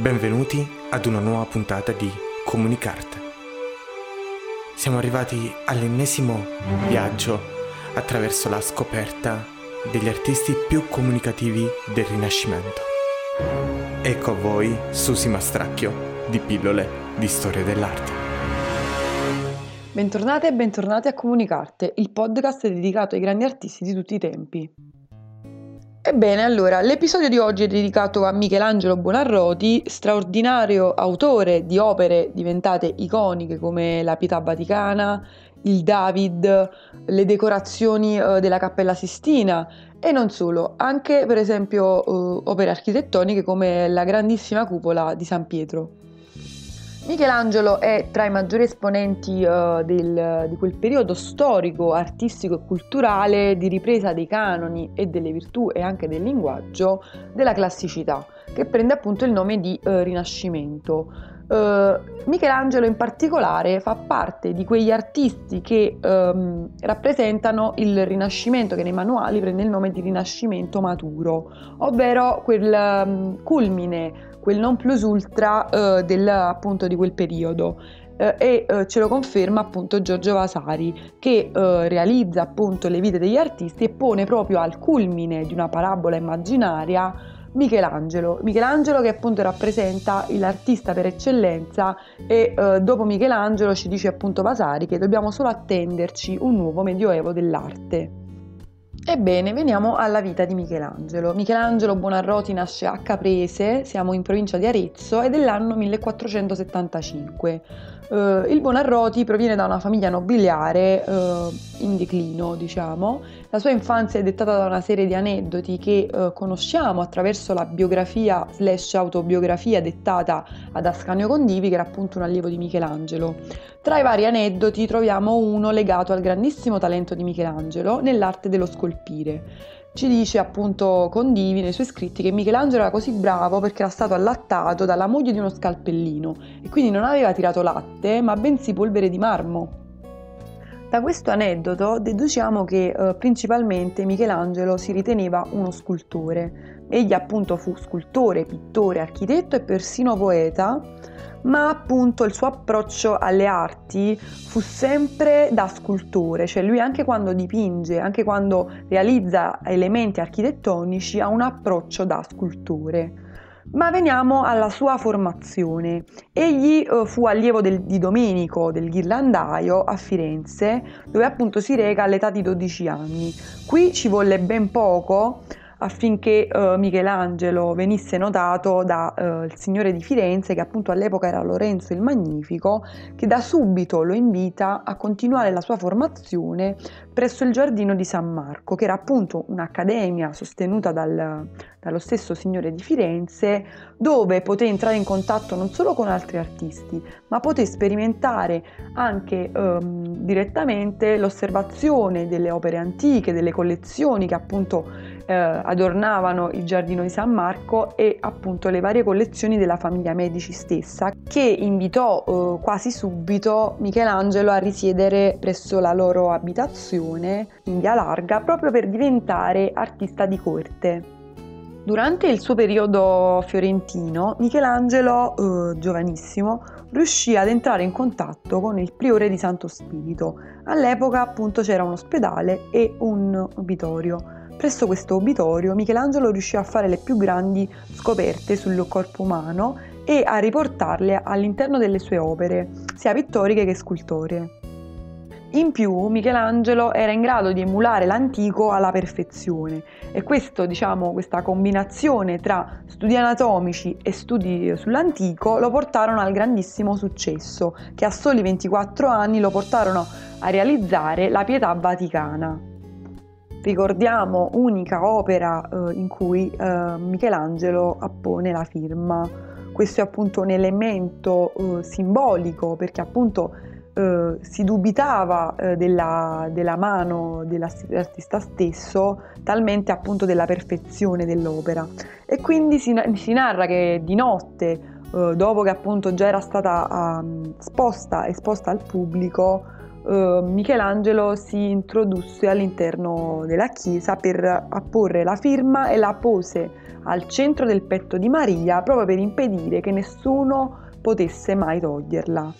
Benvenuti ad una nuova puntata di Comunicarte. Siamo arrivati all'ennesimo viaggio attraverso la scoperta degli artisti più comunicativi del Rinascimento. Ecco a voi Susi Mastracchio di Pillole di Storia dell'Arte. Bentornate e bentornati a Comunicarte, il podcast dedicato ai grandi artisti di tutti i tempi. Ebbene, allora, l'episodio di oggi è dedicato a Michelangelo Buonarroti, straordinario autore di opere diventate iconiche come la Pietà Vaticana, il David, le decorazioni eh, della Cappella Sistina e non solo, anche per esempio eh, opere architettoniche come la grandissima cupola di San Pietro. Michelangelo è tra i maggiori esponenti uh, del, di quel periodo storico, artistico e culturale di ripresa dei canoni e delle virtù e anche del linguaggio della classicità, che prende appunto il nome di uh, Rinascimento. Uh, Michelangelo in particolare fa parte di quegli artisti che um, rappresentano il Rinascimento, che nei manuali prende il nome di Rinascimento maturo, ovvero quel um, culmine quel non plus ultra eh, del, appunto di quel periodo eh, e eh, ce lo conferma appunto Giorgio Vasari che eh, realizza appunto le vite degli artisti e pone proprio al culmine di una parabola immaginaria Michelangelo, Michelangelo che appunto rappresenta l'artista per eccellenza e eh, dopo Michelangelo ci dice appunto Vasari che dobbiamo solo attenderci un nuovo medioevo dell'arte. Ebbene, veniamo alla vita di Michelangelo. Michelangelo Buonarroti nasce a Caprese, siamo in provincia di Arezzo, ed è l'anno 1475. Uh, il Buonarroti proviene da una famiglia nobiliare uh, in declino, diciamo. La sua infanzia è dettata da una serie di aneddoti che uh, conosciamo attraverso la biografia slash autobiografia dettata ad Ascanio Condivi, che era appunto un allievo di Michelangelo. Tra i vari aneddoti troviamo uno legato al grandissimo talento di Michelangelo nell'arte dello scolpire. Ci dice appunto Condivi nei suoi scritti che Michelangelo era così bravo perché era stato allattato dalla moglie di uno scalpellino e quindi non aveva tirato latte ma bensì polvere di marmo. Da questo aneddoto deduciamo che eh, principalmente Michelangelo si riteneva uno scultore. Egli appunto fu scultore, pittore, architetto e persino poeta ma appunto il suo approccio alle arti fu sempre da scultore, cioè lui anche quando dipinge, anche quando realizza elementi architettonici ha un approccio da scultore. Ma veniamo alla sua formazione. Egli uh, fu allievo del, di Domenico del ghirlandaio a Firenze, dove appunto si reca all'età di 12 anni. Qui ci volle ben poco affinché eh, Michelangelo venisse notato dal eh, Signore di Firenze, che appunto all'epoca era Lorenzo il Magnifico, che da subito lo invita a continuare la sua formazione presso il giardino di San Marco, che era appunto un'accademia sostenuta dal, dallo stesso Signore di Firenze, dove poté entrare in contatto non solo con altri artisti, ma poté sperimentare anche ehm, direttamente l'osservazione delle opere antiche, delle collezioni che appunto eh, adornavano il giardino di San Marco e appunto le varie collezioni della famiglia Medici stessa, che invitò eh, quasi subito Michelangelo a risiedere presso la loro abitazione in via Larga proprio per diventare artista di corte. Durante il suo periodo fiorentino, Michelangelo, eh, giovanissimo, riuscì ad entrare in contatto con il priore di Santo Spirito. All'epoca appunto c'era un ospedale e un obitorio. Presso questo obitorio Michelangelo riuscì a fare le più grandi scoperte sul corpo umano e a riportarle all'interno delle sue opere, sia pittoriche che scultoree. In più Michelangelo era in grado di emulare l'antico alla perfezione e questo, diciamo, questa combinazione tra studi anatomici e studi sull'antico lo portarono al grandissimo successo che a soli 24 anni lo portarono a realizzare la Pietà Vaticana ricordiamo unica opera eh, in cui eh, Michelangelo appone la firma. Questo è appunto un elemento eh, simbolico perché appunto eh, si dubitava eh, della, della, mano dell'artista stesso, talmente appunto della perfezione dell'opera. E quindi si, si narra che di notte, eh, dopo che appunto già era stata um, sposta, esposta al pubblico, eh, Michelangelo si introdusse all'interno della chiesa per apporre la firma e la pose al centro del petto di Maria proprio per impedire che nessuno potesse mai toglierla.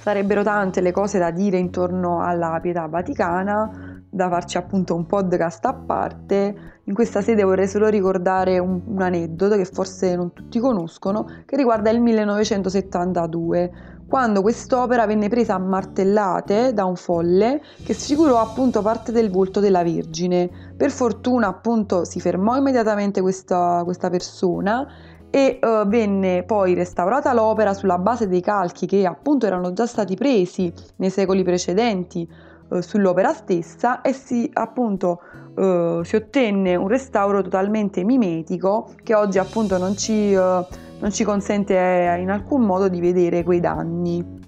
Sarebbero tante le cose da dire intorno alla pietà vaticana, da farci appunto un podcast a parte. In questa sede vorrei solo ricordare un, un, aneddoto che forse non tutti conoscono, che riguarda il 1972, quando quest'opera venne presa a martellate da un folle che sfigurò appunto parte del volto della Vergine. Per fortuna appunto si fermò immediatamente questa, questa persona e uh, venne poi restaurata l'opera sulla base dei calchi che appunto erano già stati presi nei secoli precedenti uh, sull'opera stessa e si appunto uh, si ottenne un restauro totalmente mimetico che oggi appunto non ci, non ci consente in alcun modo di vedere quei danni.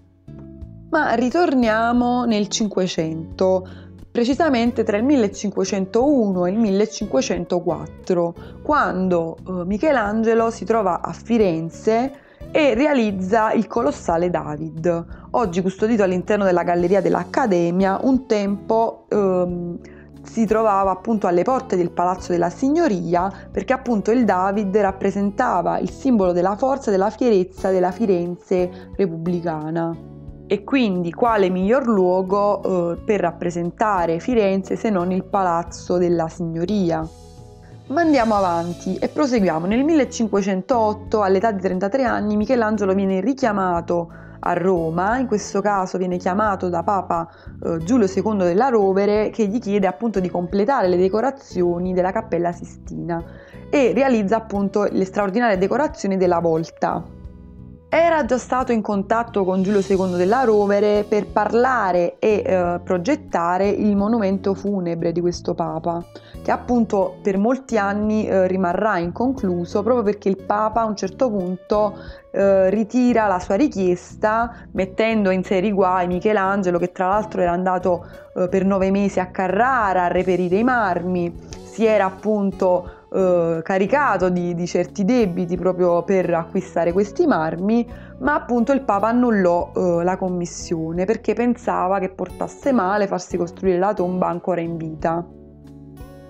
Ma ritorniamo nel Cinquecento precisamente tra il 1501 e il 1504, quando eh, Michelangelo si trova a Firenze e realizza il colossale David, oggi custodito all'interno della galleria dell'Accademia, un tempo ehm, si trovava appunto alle porte del Palazzo della Signoria perché appunto il David rappresentava il simbolo della forza della fierezza della Firenze repubblicana. E quindi quale miglior luogo eh, per rappresentare Firenze se non il Palazzo della Signoria? Ma andiamo avanti e proseguiamo. Nel 1508, all'età di 33 anni, Michelangelo viene richiamato a Roma, in questo caso viene chiamato da Papa eh, Giulio II della Rovere che gli chiede appunto di completare le decorazioni della Cappella Sistina e realizza appunto le straordinarie decorazioni della volta era già stato in contatto con Giulio II della Rovere per parlare e eh, progettare il monumento funebre di questo Papa, che appunto per molti anni eh, rimarrà inconcluso proprio perché il Papa a un certo punto eh, ritira la sua richiesta mettendo in seri guai Michelangelo che tra l'altro era andato eh, per nove mesi a Carrara a reperire i marmi, si era appunto eh, caricato di, di, certi debiti proprio per acquistare questi marmi, ma appunto il Papa annullò eh, la commissione perché pensava che portasse male farsi costruire la tomba ancora in vita.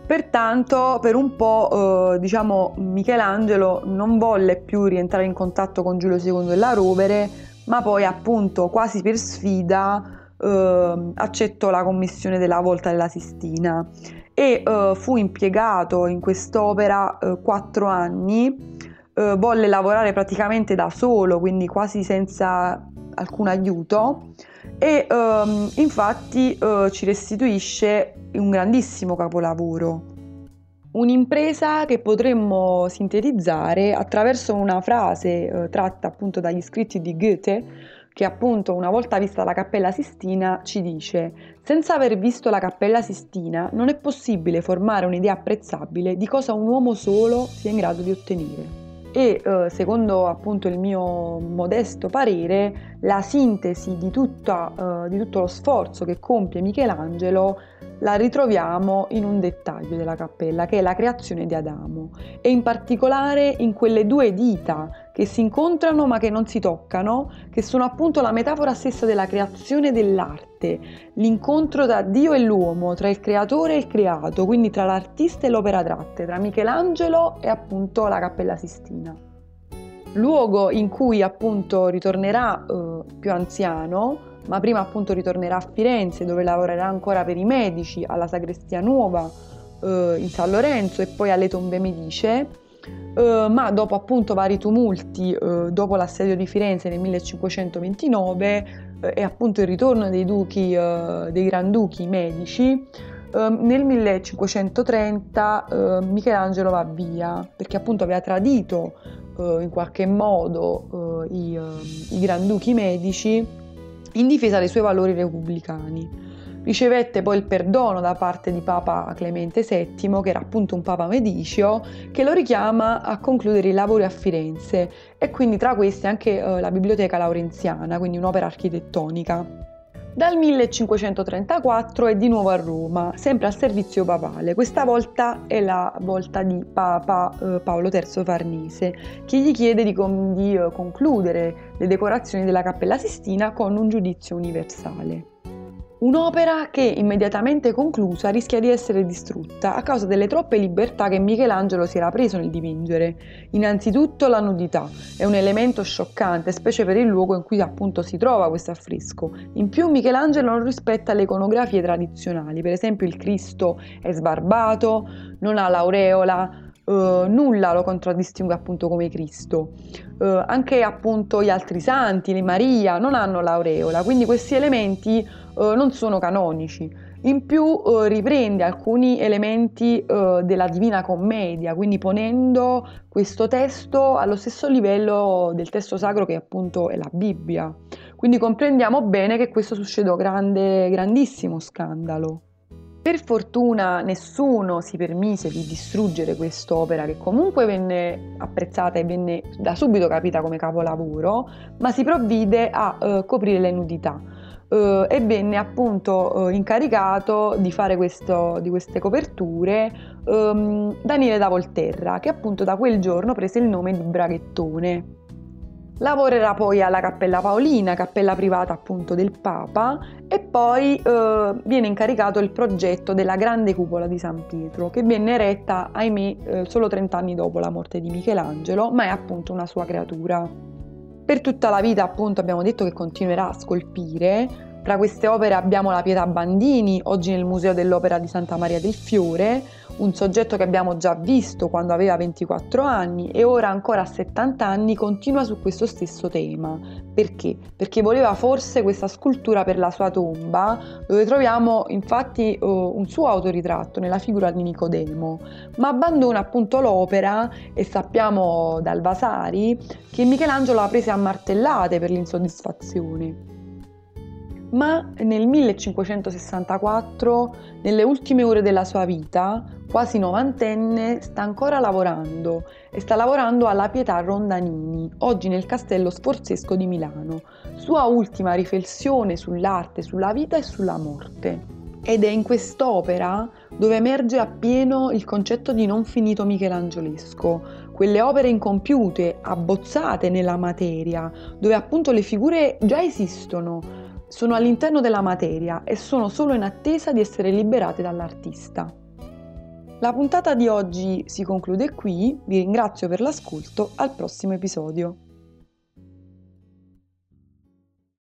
Pertanto, per un po', eh, diciamo, Michelangelo non volle più rientrare in contatto con Giulio II della Rovere, ma poi, appunto, quasi per sfida, eh, accettò la commissione della Volta della Sistina e uh, fu impiegato in quest'opera uh, quattro anni, uh, volle lavorare praticamente da solo, quindi quasi senza alcun aiuto e um, infatti ci restituisce un grandissimo capolavoro. Un'impresa che potremmo sintetizzare attraverso una frase tratta appunto dagli scritti di Goethe, che appunto una volta vista la Cappella Sistina ci dice senza aver visto la Cappella Sistina non è possibile formare un'idea apprezzabile di cosa un uomo solo sia in grado di ottenere. E eh, secondo appunto il mio modesto parere, la sintesi di, tutta, eh, di tutto lo sforzo che compie Michelangelo la ritroviamo in un dettaglio della cappella, che è la creazione di Adamo, e in particolare in quelle due dita che si incontrano ma che non si toccano, che sono appunto la metafora stessa della creazione dell'arte, l'incontro tra Dio e l'uomo, tra il creatore e il creato, quindi tra l'artista e l'opera d'arte, tra Michelangelo e appunto la Cappella Sistina. Luogo in cui appunto ritornerà eh, più anziano, ma prima appunto ritornerà a Firenze dove lavorerà ancora per i medici alla Sagrestia Nuova eh, in San Lorenzo e poi alle Tombe Medice, eh, ma dopo appunto vari tumulti, eh, dopo l'assedio di Firenze nel 1529 eh, e appunto il ritorno dei duchi, dei granduchi medici, ehm, nel 1530 eh, Michelangelo va via perché appunto aveva tradito in qualche modo i, i granduchi medici in difesa dei suoi valori repubblicani. Ricevette poi il perdono da parte di Papa Clemente VII, che era appunto un Papa Medicio, che lo richiama a concludere i lavori a Firenze e quindi tra questi anche eh, la Biblioteca Laurenziana, quindi un'opera architettonica. Dal 1534 è di nuovo a Roma, sempre al servizio papale. Questa volta è la volta di Papa eh, Paolo III Farnese, che gli chiede di, con- di eh, concludere le decorazioni della Cappella Sistina con un giudizio universale. Un'opera che immediatamente conclusa rischia di essere distrutta a causa delle troppe libertà che Michelangelo si era preso nel dipingere. Innanzitutto la nudità è un elemento scioccante, specie per il luogo in cui appunto si trova questo affresco. In più Michelangelo non rispetta le iconografie tradizionali, per esempio il Cristo è sbarbato, non ha l'aureola, Uh, nulla lo contraddistingue appunto come Cristo. Uh, anche appunto gli altri santi, Maria, non hanno l'aureola, quindi questi elementi uh, non sono canonici. In più riprende alcuni elementi della Divina Commedia, quindi ponendo questo testo allo stesso livello del testo sacro che appunto è la Bibbia. Quindi comprendiamo bene che questo suscitò grande, grandissimo scandalo. Per fortuna nessuno si permise di distruggere quest'opera che comunque venne apprezzata e venne da subito capita come capolavoro, ma si provvide a uh, coprire le nudità. Uh, e venne appunto uh, incaricato di fare questo, di queste coperture um, Daniele da Volterra, che appunto da quel giorno prese il nome di Braghettone. Lavorerà poi alla Cappella Paolina, cappella privata appunto del Papa, e poi eh, viene incaricato il progetto della grande cupola di San Pietro, che venne eretta, ahimè, eh, solo 30 anni dopo la morte di Michelangelo, ma è appunto una sua creatura. Per tutta la vita appunto abbiamo detto che continuerà a scolpire, tra queste opere abbiamo la Pietà Bandini, oggi nel Museo dell'Opera di Santa Maria del Fiore, un soggetto che abbiamo già visto quando aveva 24 anni e ora ancora a 70 anni continua su questo stesso tema. Perché? Perché voleva forse questa scultura per la sua tomba, dove troviamo infatti uh, un suo autoritratto nella figura di Nicodemo, ma abbandona appunto l'opera e sappiamo dal Vasari che Michelangelo la prese a martellate per l'insoddisfazione ma nel 1564, nelle ultime ore della sua vita, quasi novantenne, sta ancora lavorando e sta lavorando alla Pietà Rondanini, oggi nel Castello Sforzesco di Milano, sua ultima riflessione sull'arte, sulla vita e sulla morte. Ed è in quest'opera dove emerge appieno il concetto di non finito michelangiolesco, quelle opere incompiute, abbozzate nella materia, dove appunto le figure già esistono, sono all'interno della materia e sono solo in attesa di essere liberate dall'artista. La puntata di oggi si conclude qui, vi ringrazio per l'ascolto, al prossimo episodio.